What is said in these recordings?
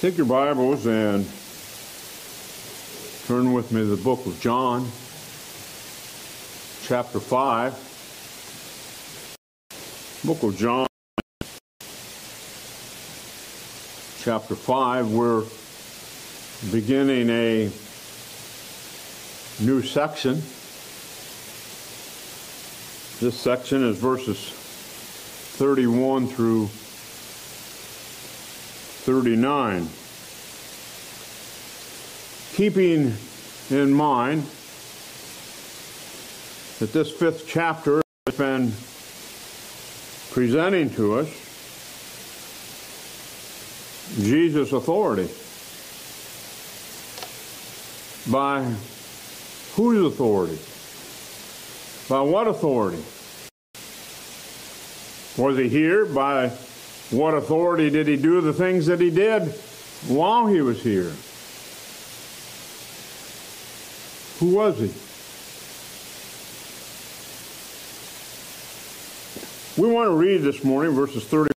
Take your Bibles and turn with me to the book of John, chapter 5. Book of John, chapter 5. We're beginning a new section. This section is verses 31 through 39. Keeping in mind that this fifth chapter has been presenting to us Jesus' authority. By whose authority? By what authority? Was he here? By what authority did he do the things that he did while he was here? Who was he? We want to read this morning verses 30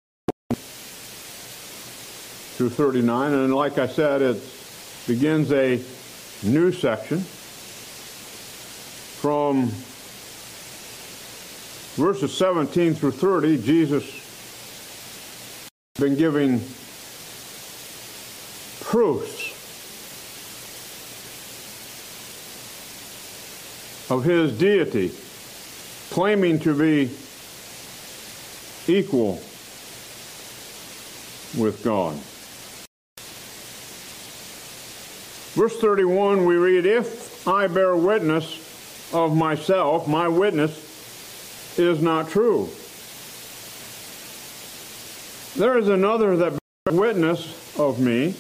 through 39, and like I said, it begins a new section from verses 17 through 30. Jesus been giving proofs of his deity, claiming to be equal with God. Verse 31, we read, If I bear witness of myself, my witness is not true. There is another that bears witness of me,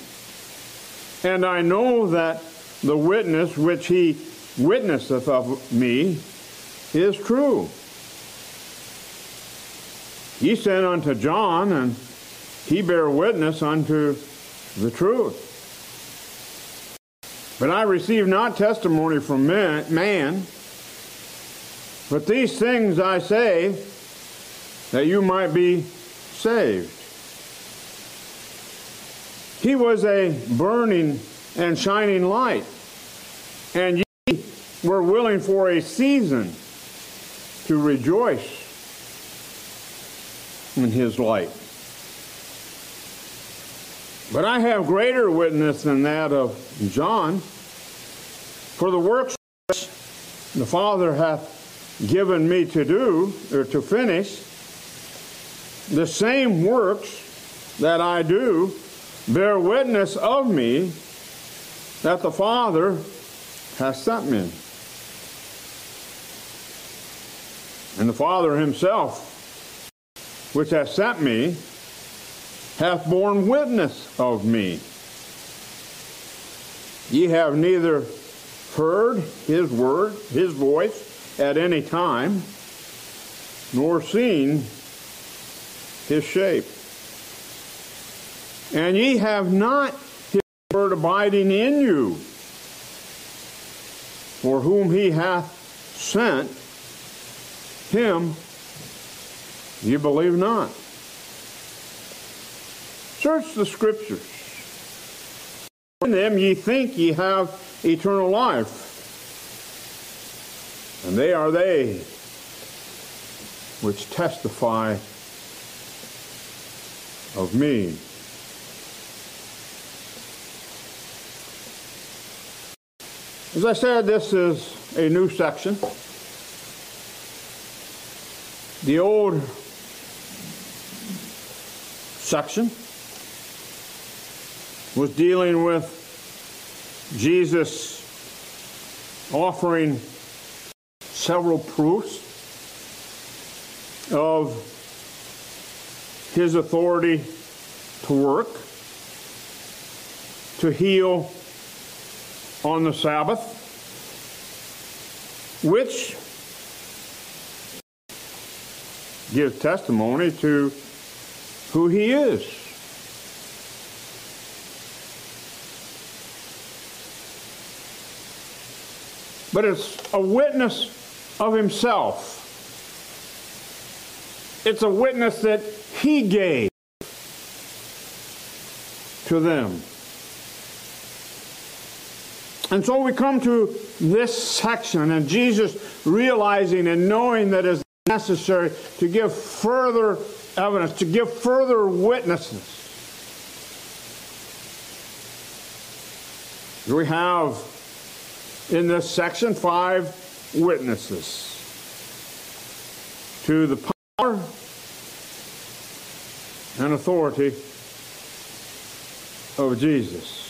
and I know that the witness which he witnesseth of me is true. He sent unto John, and he bare witness unto the truth. But I receive not testimony from man, but these things I say that you might be saved. He was a burning and shining light. And ye were willing for a season to rejoice in his light. But I have greater witness than that of John. For the works which the Father hath given me to do, or to finish, the same works that I do bear witness of me that the Father has sent me. And the Father himself, which has sent me, hath borne witness of me. Ye have neither heard his word, his voice at any time, nor seen his shape. And ye have not his word abiding in you, for whom he hath sent, him ye believe not. Search the scriptures. In them ye think ye have eternal life. And they are they which testify of me. As I said, this is a new section. The old section was dealing with Jesus offering several proofs of his authority to work, to heal on the Sabbath, which gives testimony to who he is. But it's a witness of himself. It's a witness that he gave. to them. And so we come to this section, and Jesus realizing and knowing that it's necessary to give further evidence, to give further witnesses. We have in this section five witnesses to the power and authority of Jesus.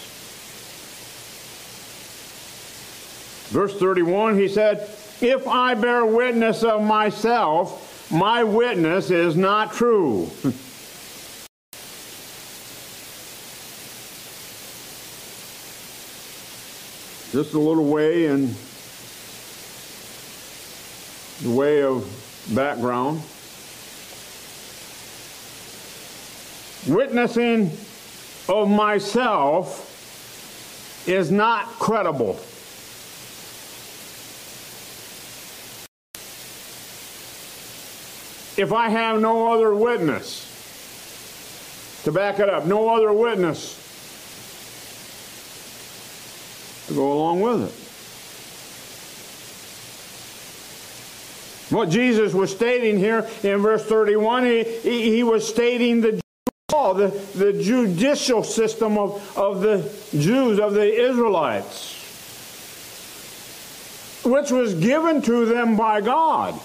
Verse 31, he said, If I bear witness of myself, my witness is not true. Just a little way in the way of background. Witnessing of myself is not credible. If I have no other witness to back it up, no other witness to go along with it. What Jesus was stating here in verse 31, he, he was stating the law, the, the judicial system of, of the Jews, of the Israelites, which was given to them by God.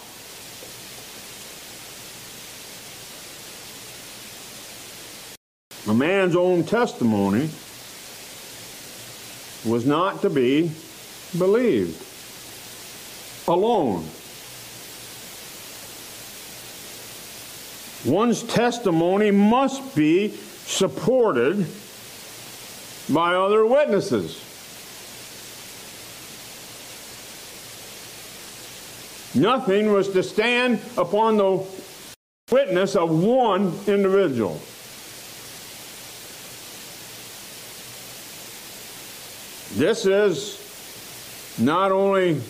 A man's own testimony was not to be believed alone. One's testimony must be supported by other witnesses. Nothing was to stand upon the witness of one individual. This is not only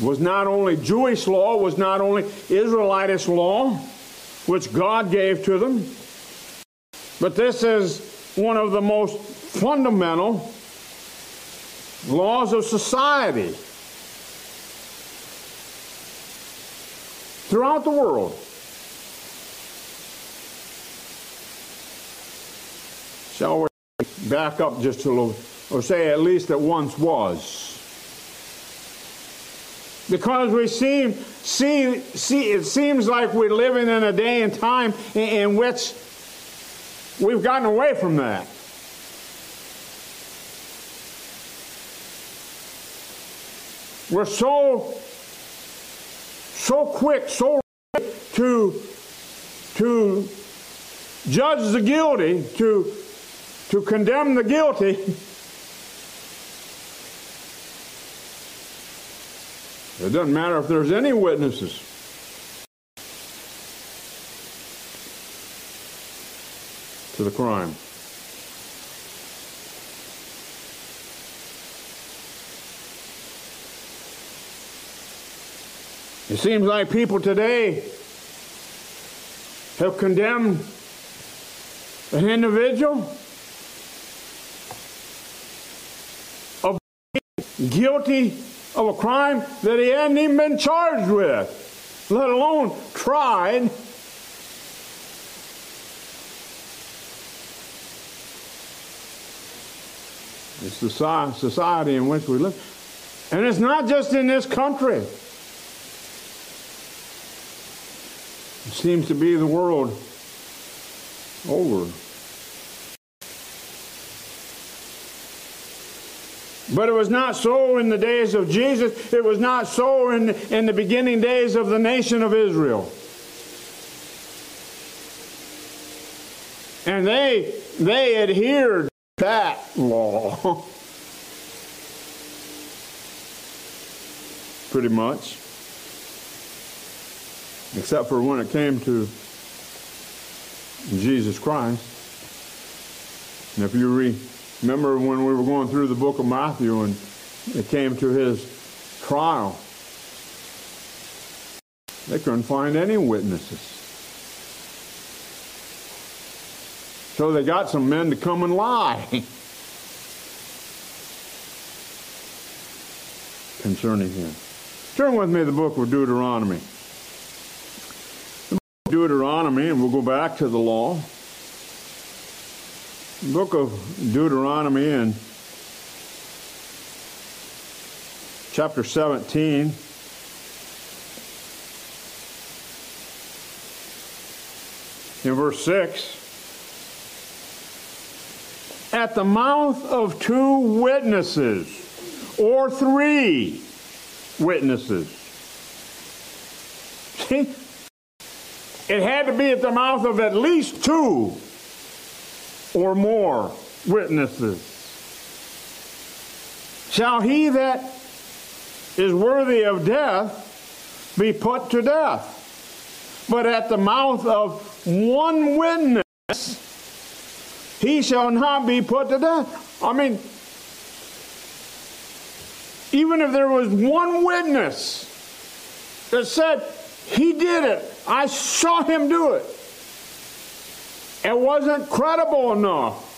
was not only Jewish law, was not only Israelitish law, which God gave to them, but this is one of the most fundamental laws of society throughout the world. Shall we? Back up just a little, or say at least it once was. Because we seem, see, see, it seems like we're living in a day and time in, in which we've gotten away from that. We're so, so quick, so to, to judge the guilty, to to condemn the guilty. It doesn't matter if there's any witnesses. To the crime. It seems like people today have condemned an individual guilty of a crime that he hadn't even been charged with, let alone tried. It's the society in which we live. And it's not just in this country. It seems to be the world over. But it was not so in the days of Jesus. It was not so in, in the beginning days of the nation of Israel. And they, they adhered that law. Pretty much. Except for when it came to Jesus Christ. And if you read Remember when we were going through the book of Matthew and it came to his trial? They couldn't find any witnesses. So they got some men to come and lie concerning him. Turn with me to the book of Deuteronomy. The book of Deuteronomy, and we'll go back to the law. Book of Deuteronomy and chapter 17. In verse 6, at the mouth of two witnesses or three witnesses. See? It had to be at the mouth of at least two or more witnesses. Shall he that is worthy of death be put to death? But at the mouth of one witness he shall not be put to death. I mean, even if there was one witness that said, He did it, I saw him do it, it wasn't credible enough.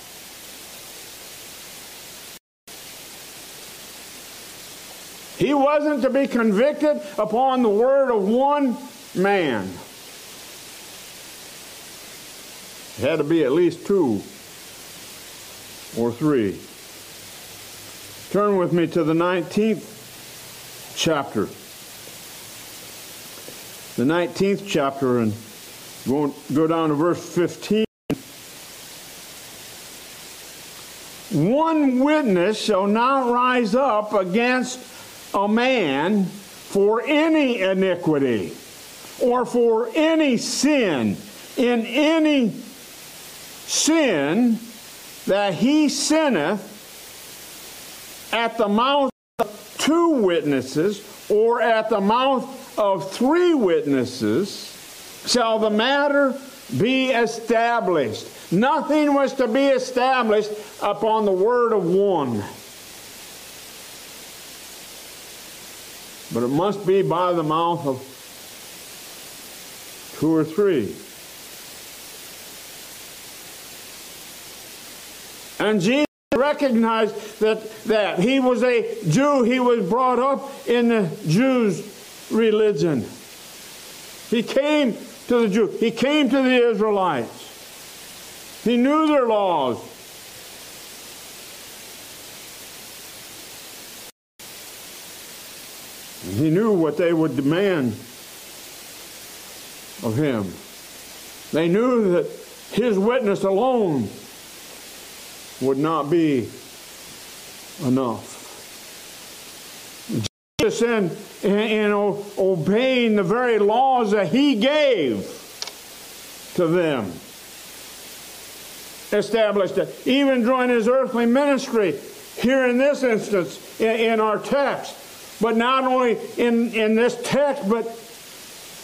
He wasn't to be convicted upon the word of one man. It had to be at least two or 3. Turn with me to the 19th chapter. The 19th chapter, and go down to verse 15. One witness shall not rise up against a man for any iniquity or for any sin. In any sin that he sinneth at the mouth of two witnesses or at the mouth of three witnesses shall the matter be established. Nothing was to be established upon the word of one. But it must be by the mouth of two or three. And Jesus recognized that, that he was a Jew. He was brought up in the Jews' religion. He came to the Jew. He came to the Israelites. He knew their laws. He knew what they would demand of him. They knew that his witness alone would not be enough. Jesus, in, in, in obeying the very laws that he gave to them, established it. Even during his earthly ministry, here in this instance, in, in our text, but not only in, in this text, but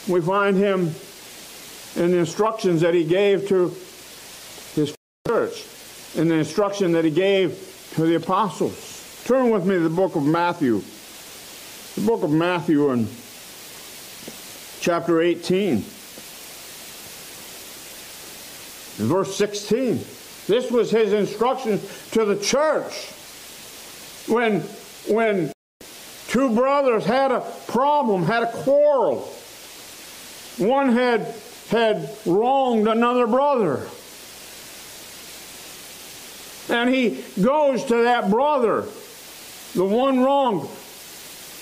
we find him in the instructions that he gave to his church in the instruction that he gave to the apostles. Turn with me to the book of Matthew. The book of Matthew in chapter 18. In verse 16. This was his instruction to the church. When, when two brothers had a problem, had a quarrel, one had, had wronged another brother. And he goes to that brother, the one wronged,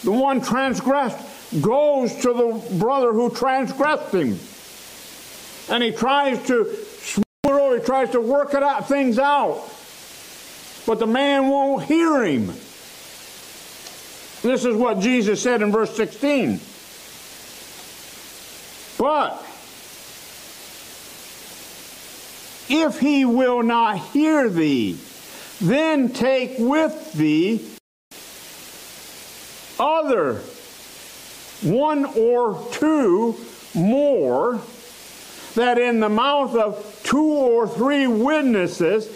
the one transgressed, goes to the brother who transgressed him. And he tries to smooth he tries to work it out, things out. But the man won't hear him. This is what Jesus said in verse 16. But if he will not hear thee, then take with thee other one or two more, that in the mouth of two or three witnesses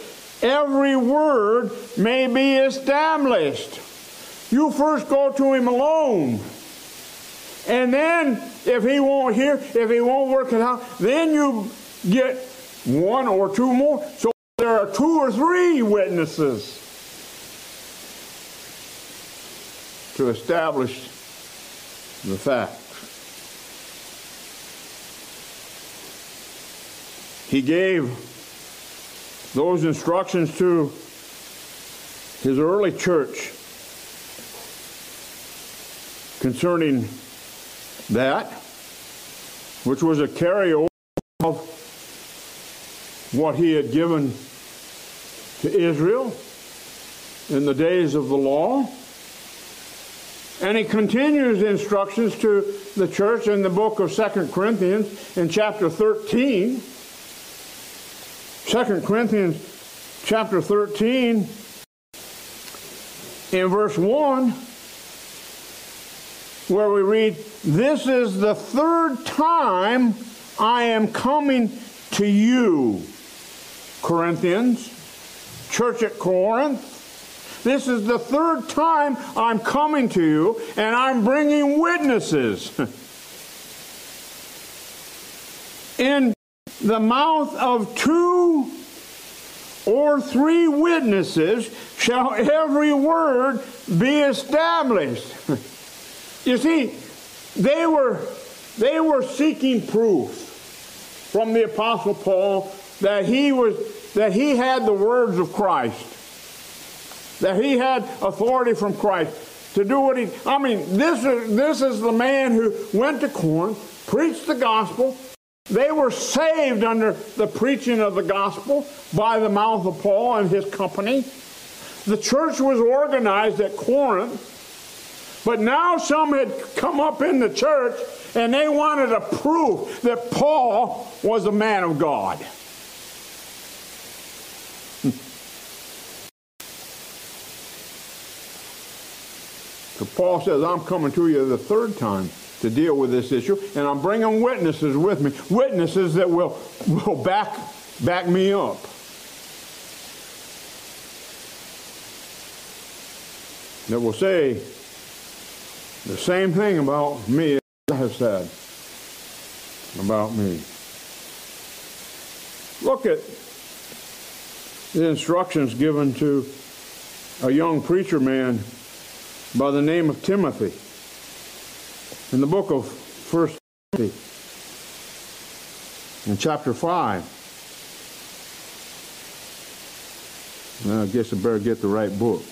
every word may be established. You first go to him alone. And then, if he won't hear, if he won't work it out, then you get one or two more. So there are two or three witnesses to establish the fact. He gave those instructions to his early church concerning that, which was a carryover of what he had given to Israel in the days of the law. And he continues instructions to the church in the book of Second Corinthians in chapter 13. 2 Corinthians chapter 13 in verse 1 where we read, This is the third time I am coming to you, Corinthians, church at Corinth. This is the third time I'm coming to you, and I'm bringing witnesses. In the mouth of two or three witnesses shall every word be established. you see, they were, they were seeking proof from the Apostle Paul that he, was, that he had the words of Christ that he had authority from Christ to do what he. I mean, this is this is the man who went to Corinth, preached the gospel. They were saved under the preaching of the gospel by the mouth of Paul and his company. The church was organized at Corinth, but now some had come up in the church and they wanted a proof that Paul was a man of God. Paul says, I'm coming to you the third time to deal with this issue, and I'm bringing witnesses with me, witnesses that will, will back, back me up. That will say the same thing about me as I have said about me. Look at the instructions given to a young preacher man by the name of Timothy. In the book of First Timothy, in chapter 5. I guess I better get the right book.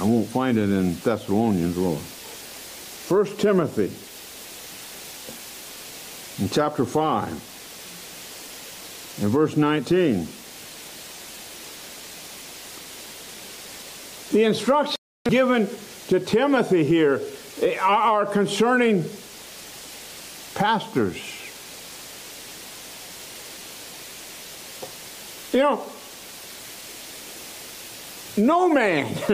I won't find it in Thessalonians, Lord. First Timothy, in chapter 5, in verse 19. The instruction given to Timothy here eh, are concerning pastors. You know, no man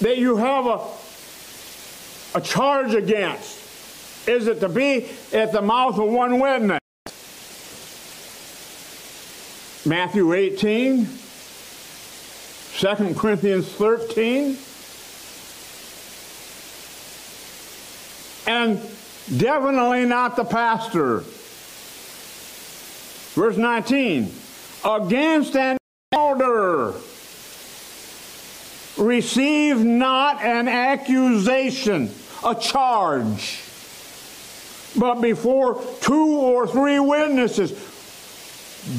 that you have a, a charge against is it to be at the mouth of one witness. Matthew 18, 2 Corinthians 13. And definitely not the pastor. Verse 19. Against an elder receive not an accusation, a charge, but before two or three witnesses.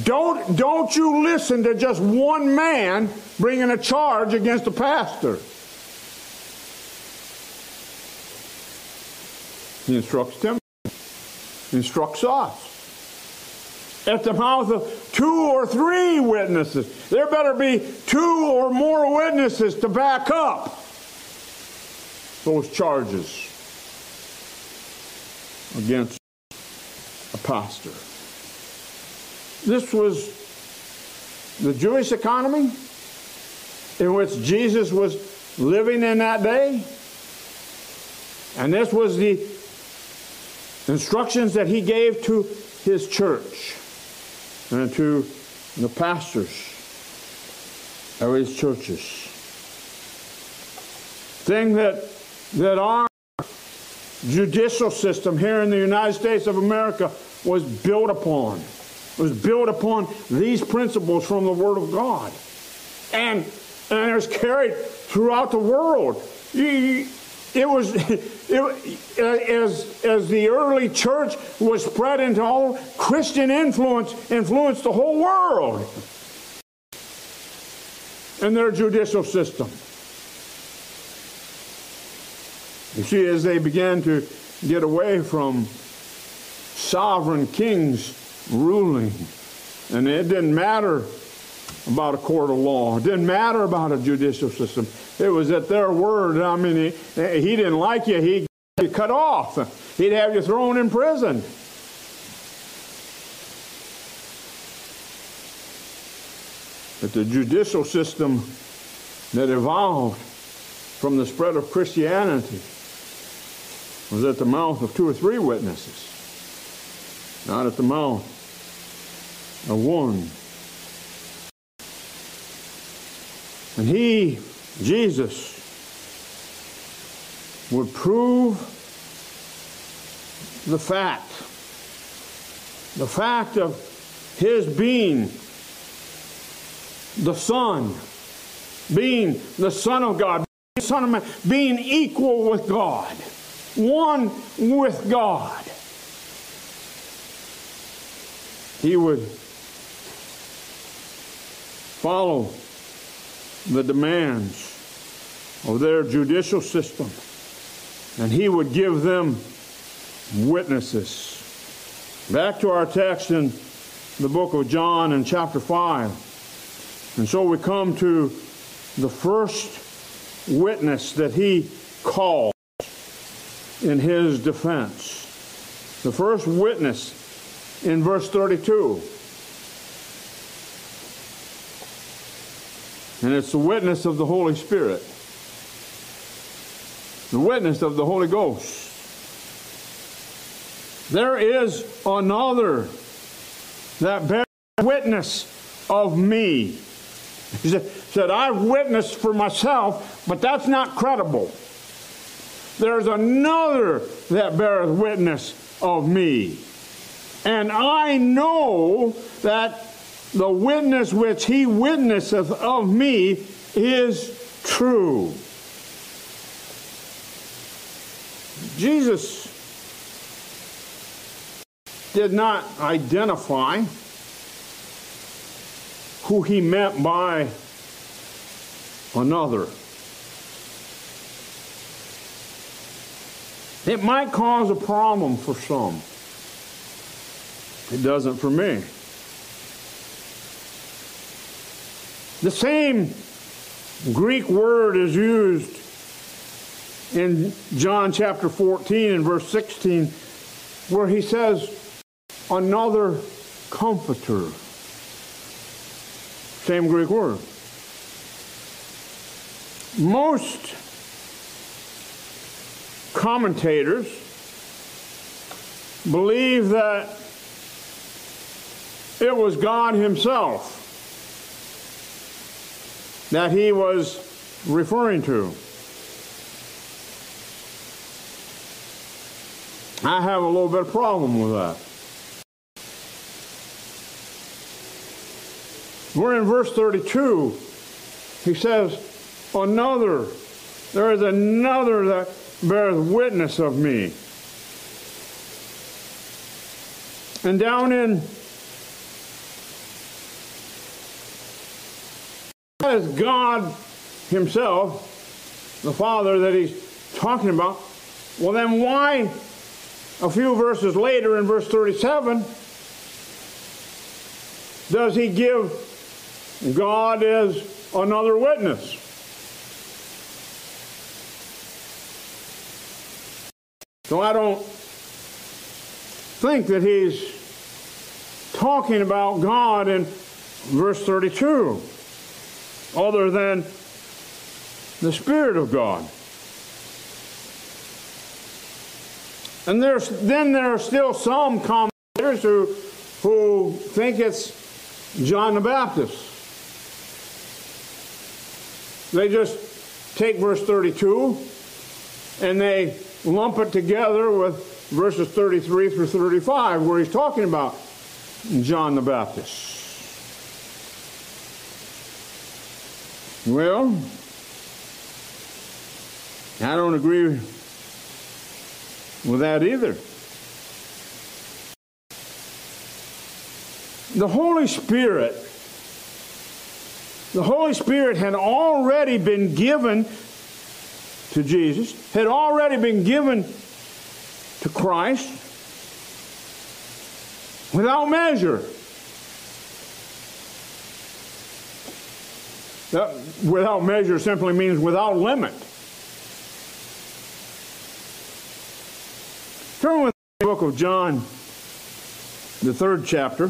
Don't, don't you listen to just one man bringing a charge against a pastor. He instructs them, instructs us. At the mouth of two or three witnesses, there better be two or more witnesses to back up those charges against a pastor. This was the Jewish economy in which Jesus was living in that day. And this was the instructions that he gave to his church and to the pastors of his churches. Thing that that our judicial system here in the United States of America was built upon. Was built upon these principles from the Word of God. And, and it was carried throughout the world. It was it, uh, as, as the early church was spread into all Christian influence influenced the whole world and their judicial system. You see, as they began to get away from sovereign kings ruling, and it didn't matter about a court of law, it didn't matter about a judicial system. It was at their word. I mean, he, he didn't like you, he'd you cut off, he'd have you thrown in prison. But the judicial system that evolved from the spread of Christianity was at the mouth of two or three witnesses, not at the mouth of one. And he, Jesus, would prove the fact, the fact of his being the Son, being the Son of God, Son of Man, being equal with God one with God. He would follow the demands of their judicial system and he would give them witnesses. Back to our text in the book of John in chapter 5. And so we come to the first witness that he called in his defense. The first witness in verse 32. And it's the witness of the Holy Spirit, the witness of the Holy Ghost. There is another that bears witness of me. He said, I've witnessed for myself, but that's not credible. There's another that beareth witness of me. And I know that the witness which he witnesseth of me is true. Jesus did not identify who he meant by another. It might cause a problem for some. It doesn't for me. The same Greek word is used in John chapter 14 and verse 16 where he says, another comforter. Same Greek word. Most commentators believe that it was God Himself that He was referring to. I have a little bit of problem with that. We're in verse 32. He says, Another, there is another that bears witness of me. And down in that is God Himself, the Father that He's talking about. Well, then why, a few verses later in verse 37, does He give God as another witness? So I don't think that he's talking about God in verse 32 other than the Spirit of God. And there's, then there are still some commentators who, who think it's John the Baptist. They just take verse 32 and they lump it together with verses 33 through 35, where he's talking about John the Baptist. Well, I don't agree with that either. The Holy Spirit, the Holy Spirit had already been given to Jesus, had already been given to Christ without measure. That, without measure simply means without limit. Turn with the book of John, the third chapter.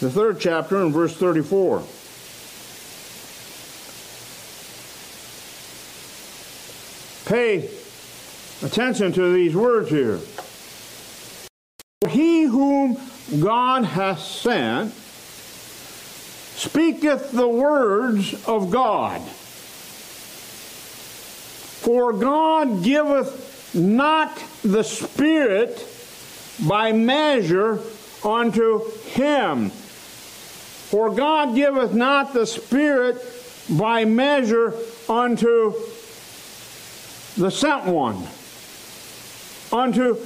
The third chapter and verse 34. Pay attention to these words here. He whom God hath sent speaketh the words of God. For God giveth not the Spirit by measure unto him. For God giveth not the Spirit by measure unto the sent one, unto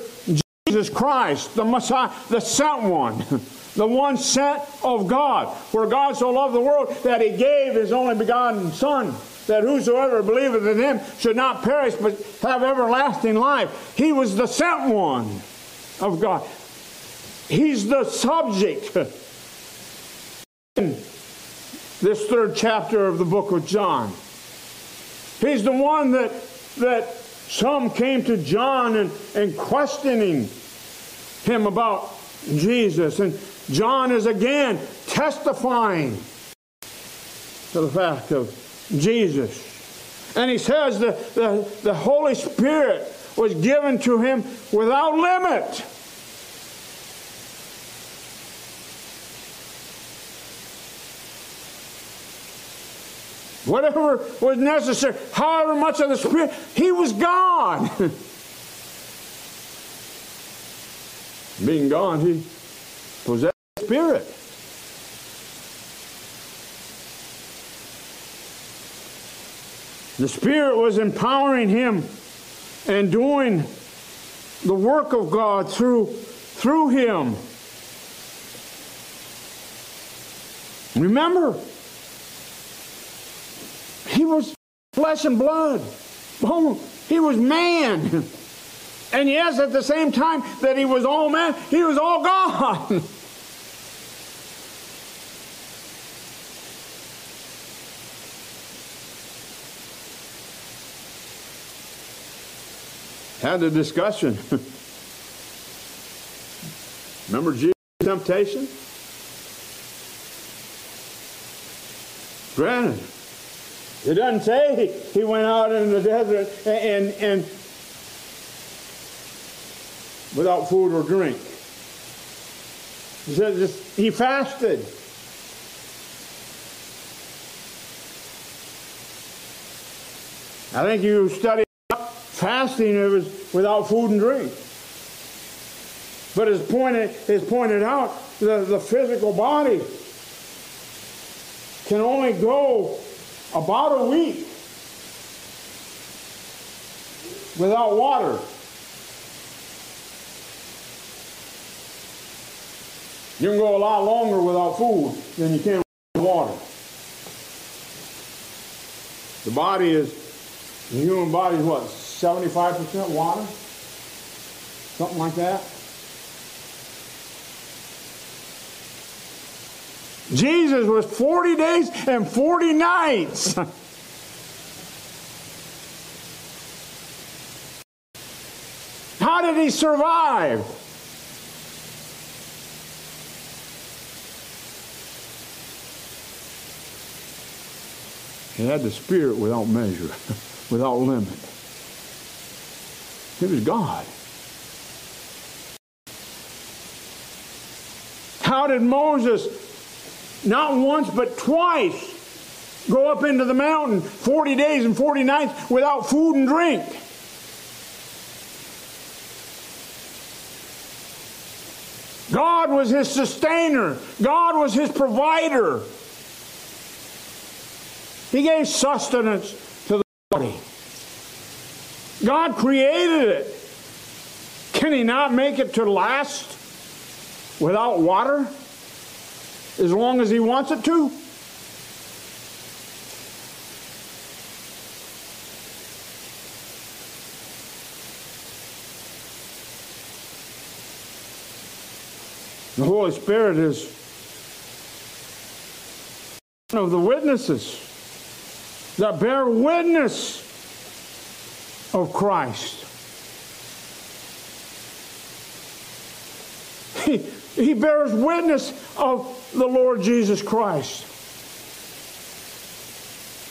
Jesus Christ, the Messiah, the sent one. the one sent of God. For God so loved the world that he gave his only begotten Son, that whosoever believeth in him should not perish but have everlasting life. He was the sent one of God. He's the subject in this third chapter of the book of John. He's the one that, that some came to John and, and questioning him about Jesus. And John is again testifying to the fact of Jesus. And he says the, the, the Holy Spirit was given to him without limit. Whatever was necessary, however much of the Spirit, he was God. Being gone, he possessed Spirit. The Spirit was empowering him and doing the work of God through, through him. Remember, he was flesh and blood. Oh, he was man. And yes, at the same time that he was all man, he was all God. had a discussion. Remember Jesus' temptation? Granted, it doesn't say he went out in the desert and, and without food or drink. He says he fasted. I think you study fasting it was without food and drink. But as pointed, as pointed out, the, the physical body can only go about a week without water. You can go a lot longer without food than you can with water. The body is, the human body is what, 75% water? Something like that. Jesus was 40 days and 40 nights. How did he survive? He had the Spirit without measure, without limit. He was God. How did Moses, not once but twice, go up into the mountain 40 days and 40 nights without food and drink. God was his sustainer. God was his provider. He gave sustenance to the body. God created it. Can he not make it to last without water as long as he wants it to? The Holy Spirit is one of the witnesses that bear witness of Christ. He, he bears witness of the Lord Jesus Christ.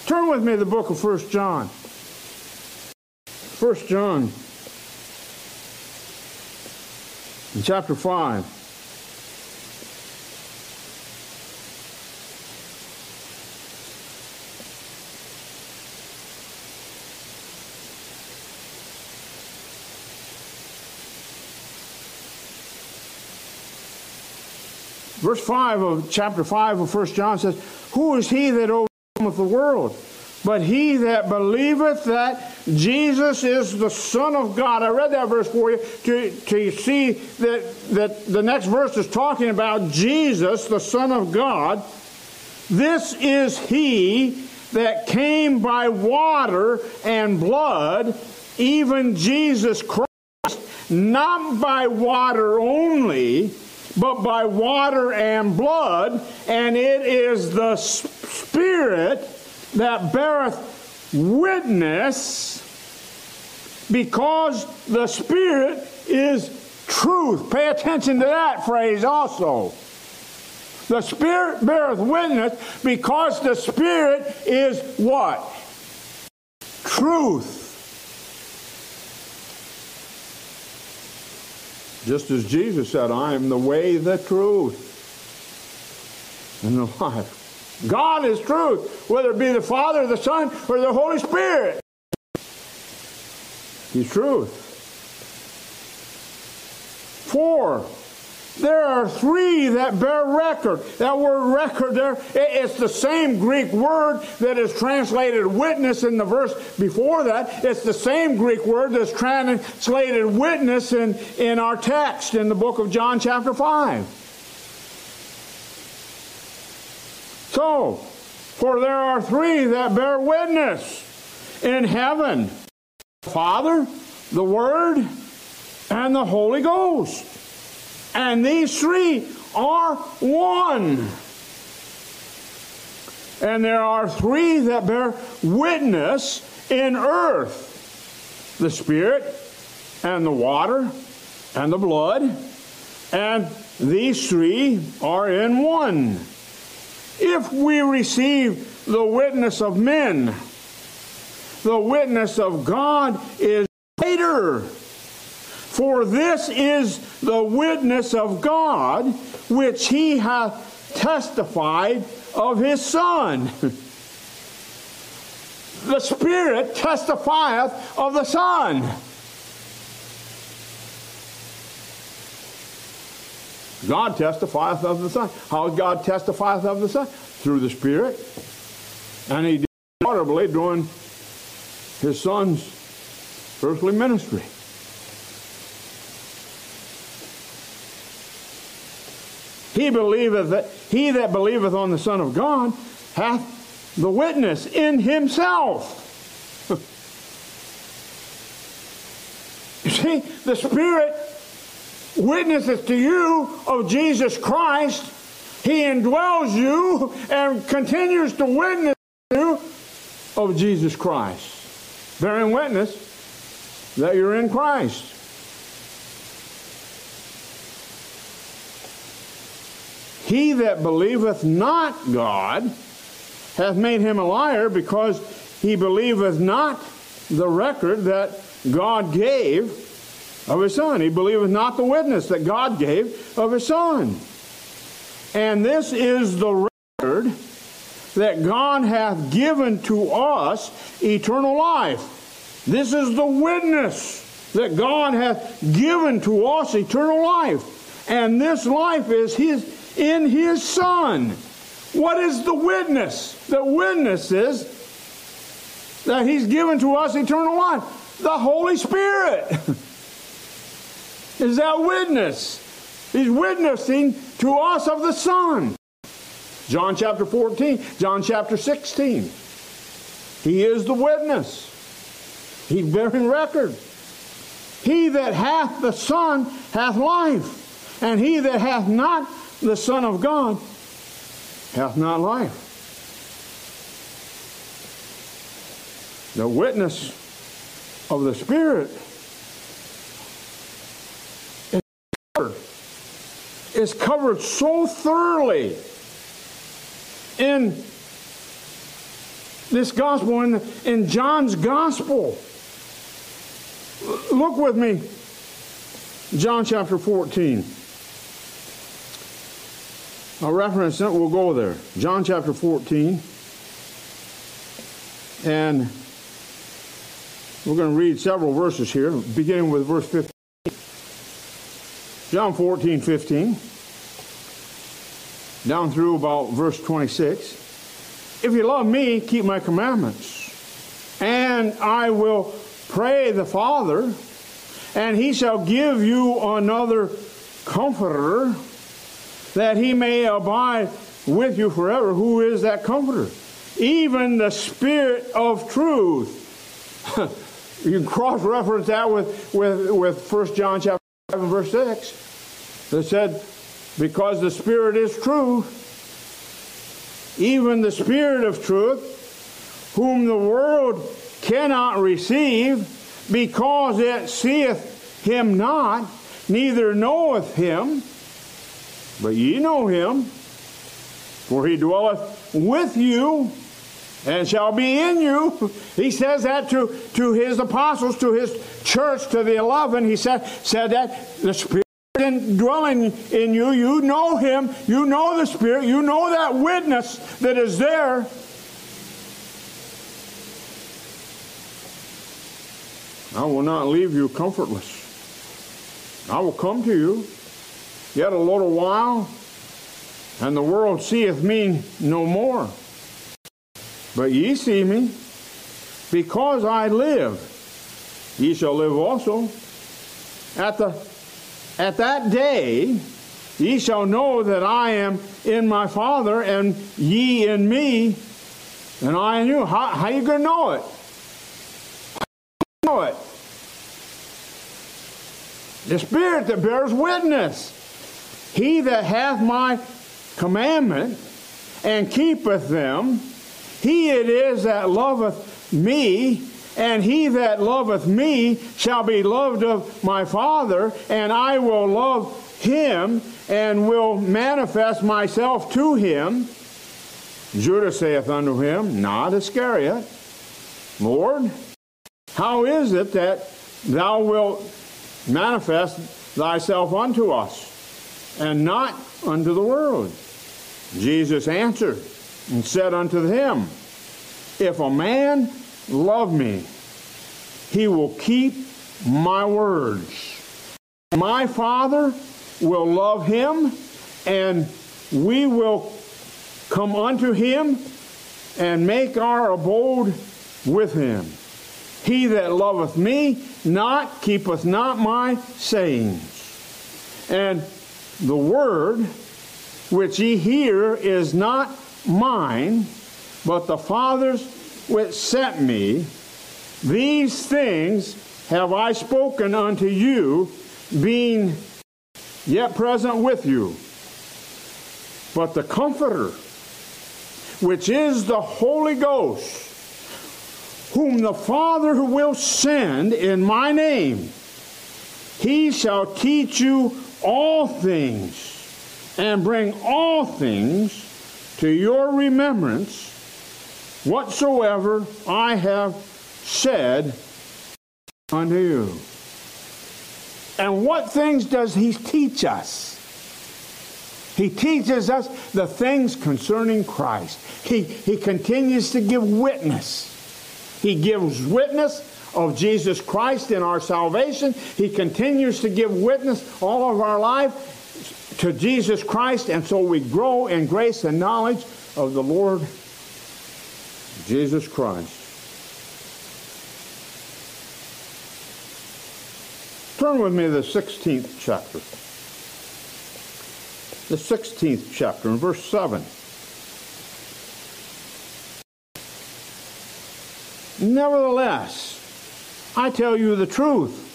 Turn with me to the book of 1 John. 1 John, chapter 5. Verse 5 of chapter 5 of 1 John says, Who is he that overcometh the world? But he that believeth that Jesus is the Son of God. I read that verse for you to, to see that, that the next verse is talking about Jesus, the Son of God. This is he that came by water and blood, even Jesus Christ, not by water only but by water and blood, and it is the Spirit that beareth witness, because the Spirit is truth. Pay attention to that phrase also. The Spirit beareth witness because the Spirit is what? Truth. Just as Jesus said, I am the way, the truth, and the life. God is truth, whether it be the Father, the Son, or the Holy Spirit. He's truth. For, there are three that bear record. That word record there, it's the same Greek word that is translated witness in the verse before that. It's the same Greek word that's translated witness in, in our text in the book of John, chapter 5. So, for there are three that bear witness in heaven the Father, the Word, and the Holy Ghost. And these three are one. And there are three that bear witness in earth the Spirit, and the water, and the blood. And these three are in one. If we receive the witness of men, the witness of God is greater. For this is the witness of God, which he hath testified of his Son. the Spirit testifieth of the Son. God testifieth of the Son. How God testifieth of the Son? Through the Spirit. And he did audibly during his Son's earthly ministry. He believeth that he that believeth on the Son of God hath the witness in himself. you see, the Spirit witnesses to you of Jesus Christ. He indwells you and continues to witness you of Jesus Christ, bearing witness that you're in Christ. He that believeth not God hath made him a liar because he believeth not the record that God gave of his Son. He believeth not the witness that God gave of his Son. And this is the record that God hath given to us eternal life. This is the witness that God hath given to us eternal life. And this life is his in his Son. What is the witness? The witness is that he's given to us eternal life. The Holy Spirit is that witness. He's witnessing to us of the Son. John chapter 14, John chapter 16. He is the witness. He's bearing record. He that hath the Son hath life, and he that hath not the Son of God hath not life. The witness of the Spirit is covered, is covered so thoroughly in this gospel, in, in John's gospel. Look with me, John chapter 14. I'll reference it, we'll go there. John chapter 14. And we're going to read several verses here, beginning with verse 15. John 14, 15 down through about verse 26. If you love me, keep my commandments. And I will pray the Father, and he shall give you another comforter, that he may abide with you forever. Who is that comforter? Even the Spirit of truth. you can cross-reference that with, with, with 1 John chapter 5 verse 6. That said, because the Spirit is true, even the Spirit of truth, whom the world cannot receive, because it seeth him not, neither knoweth him, but ye know him, for he dwelleth with you and shall be in you. He says that to, to his apostles, to his church, to the eleven. He said, said that the Spirit dwelling in you. You know Him. You know the Spirit. You know that witness that is there. I will not leave you comfortless. I will come to you yet a little while, and the world seeth me no more. But ye see me, because I live, ye shall live also. At the at that day ye shall know that I am in my Father, and ye in me, and I in you. How, how you to know it? know it? The Spirit that bears witness. He that hath my commandment and keepeth them, he it is that loveth me, and he that loveth me shall be loved of my Father, and I will love him and will manifest myself to him. Judas saith unto him, Not Iscariot, Lord, how is it that thou wilt manifest thyself unto us, and not unto the world? Jesus answered and said unto him, If a man love me, he will keep my words. My Father will love him, and we will come unto him and make our abode with him. He that loveth me not keepeth not my sayings. And the word which ye hear is not mine, but the Father's which sent me, these things have I spoken unto you, being yet present with you. But the Comforter, which is the Holy Ghost, whom the Father will send in my name, he shall teach you all things and bring all things to your remembrance whatsoever I have said unto you. And what things does he teach us? He teaches us the things concerning Christ. He, he continues to give witness. He gives witness of Jesus Christ in our salvation. He continues to give witness all of our life to Jesus Christ, and so we grow in grace and knowledge of the Lord Jesus Christ. Turn with me to the 16th chapter. The 16th chapter, in verse 7. Nevertheless, I tell you the truth.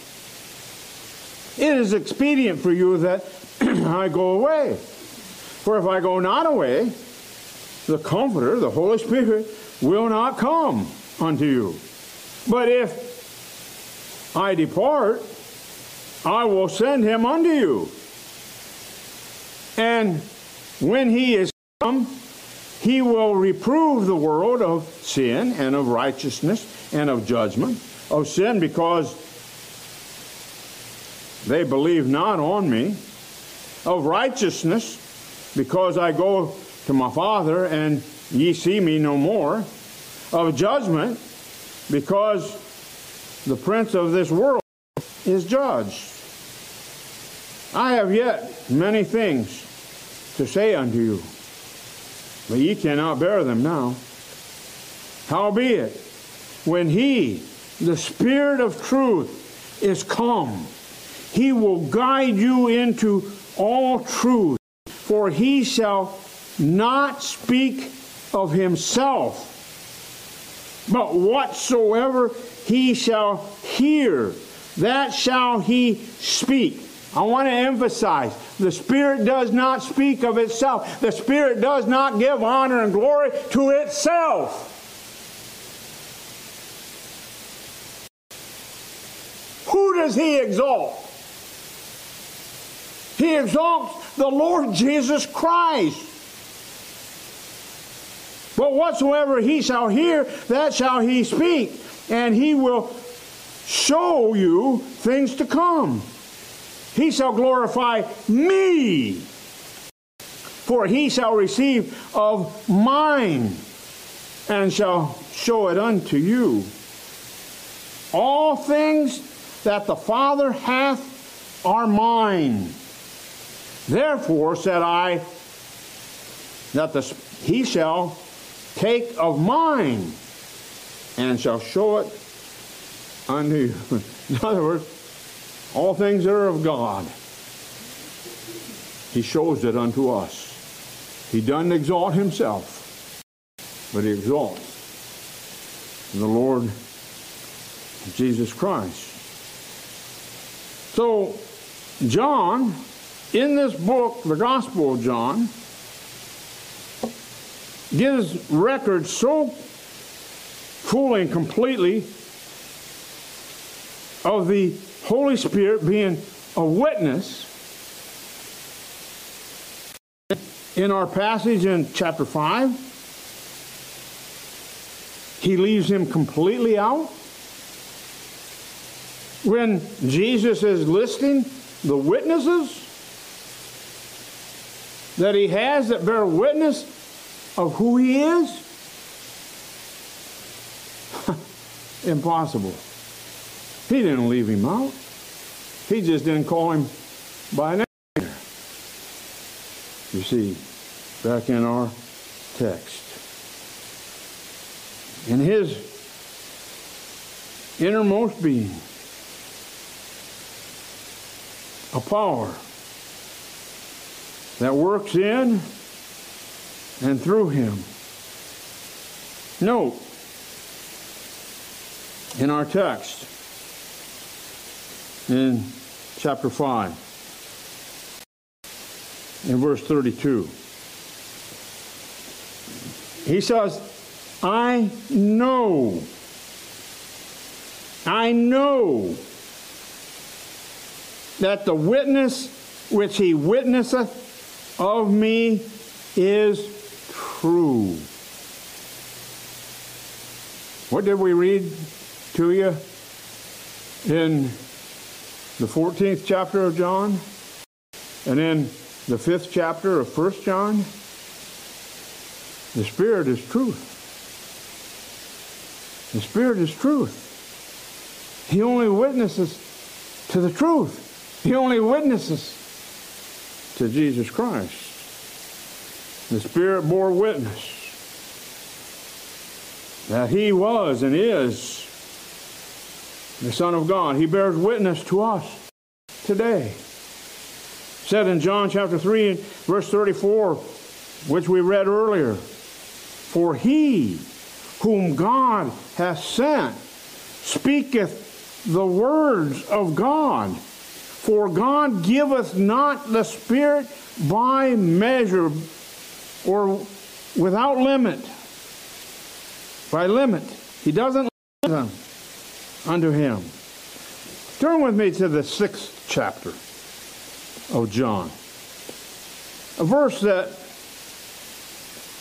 It is expedient for you that I go away. For if I go not away, the Comforter, the Holy Spirit, will not come unto you. But if I depart, I will send him unto you. And when he is come, he will reprove the world of sin and of righteousness and of judgment. Of sin because they believe not on me. Of righteousness because I go to my Father and ye see me no more. Of judgment because the prince of this world is judged. I have yet many things to say unto you but ye cannot bear them now. Howbeit, when he, the Spirit of truth, is come, he will guide you into all truth, for he shall not speak of himself, but whatsoever he shall hear, that shall he speak I want to emphasize the Spirit does not speak of itself. The Spirit does not give honor and glory to itself. Who does He exalt? He exalts the Lord Jesus Christ. But whatsoever He shall hear, that shall He speak, and He will show you things to come. He shall glorify me, for he shall receive of mine and shall show it unto you. All things that the Father hath are mine. Therefore said I that the, he shall take of mine and shall show it unto you. In other words, all things that are of God. He shows it unto us. He doesn't exalt himself, but he exalts the Lord Jesus Christ. So, John, in this book, the Gospel of John, gives record so fully and completely of the Holy Spirit being a witness in our passage in chapter 5, he leaves him completely out. When Jesus is listing the witnesses that he has that bear witness of who he is, impossible. He didn't leave him out. He just didn't call him by name. You see, back in our text. In his innermost being, a power that works in and through him. Note in our text in chapter 5, in verse 32. He says, I know, I know that the witness which he witnesseth of me is true. What did we read to you in the 14th chapter of John, and in the fifth chapter of 1 John, the Spirit is truth. The Spirit is truth. He only witnesses to the truth. He only witnesses to Jesus Christ. The Spirit bore witness that He was and is the Son of God. He bears witness to us today. Said in John chapter 3, verse 34, which we read earlier, For he whom God hath sent speaketh the words of God. For God giveth not the Spirit by measure or without limit. By limit. He doesn't limit them unto him. Turn with me to the sixth chapter of John. A verse that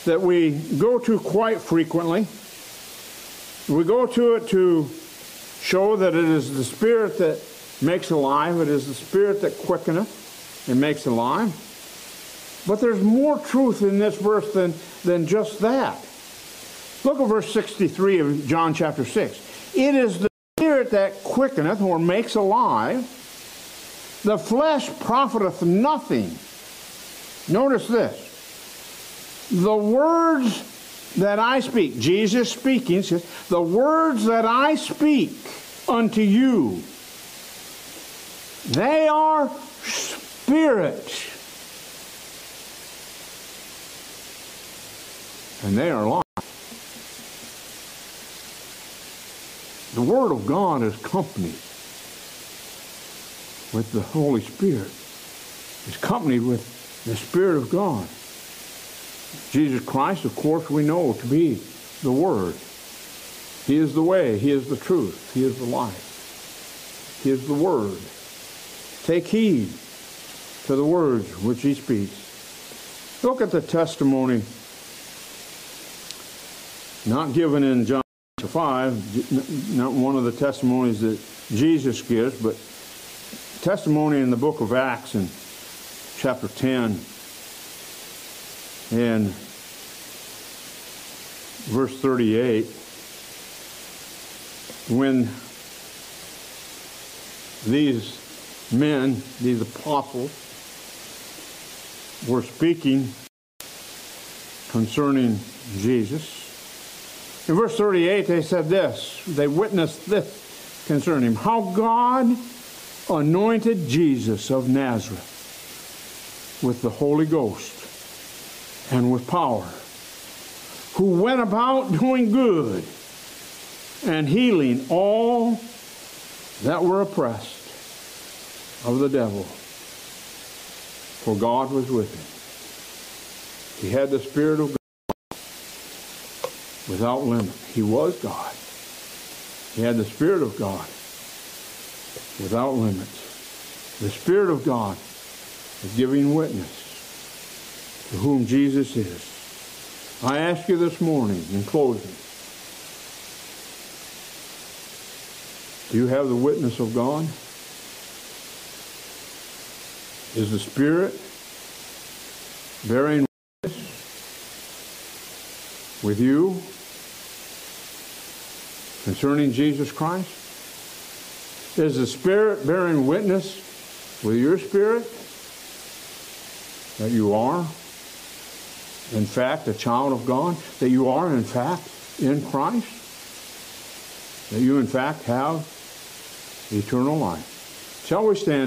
that we go to quite frequently. We go to it to show that it is the Spirit that makes alive, it is the Spirit that quickeneth and makes alive. But there's more truth in this verse than, than just that. Look at verse 63 of John chapter 6. It is the Spirit that quickeneth or makes alive. The flesh profiteth nothing. Notice this. The words that I speak, Jesus speaking, says, the words that I speak unto you, they are spirits. And they are life. The Word of God is company with the Holy Spirit. It's company with the Spirit of God. Jesus Christ, of course, we know to be the Word. He is the way. He is the truth. He is the life. He is the Word. Take heed to the words which He speaks. Look at the testimony not given in John 5, not one of the testimonies that Jesus gives, but testimony in the book of Acts in chapter 10 and verse 38 when these men, these apostles, were speaking concerning Jesus. In verse 38, they said this. They witnessed this concerning him. How God anointed Jesus of Nazareth with the Holy Ghost and with power, who went about doing good and healing all that were oppressed of the devil, for God was with him. He had the Spirit of God without limit. He was God. He had the Spirit of God without limits. The Spirit of God is giving witness to whom Jesus is. I ask you this morning, in closing, do you have the witness of God? Is the Spirit bearing witness with you concerning Jesus Christ? Is the Spirit bearing witness with your spirit that you are, in fact, a child of God? That you are, in fact, in Christ? That you, in fact, have eternal life? Shall we stand?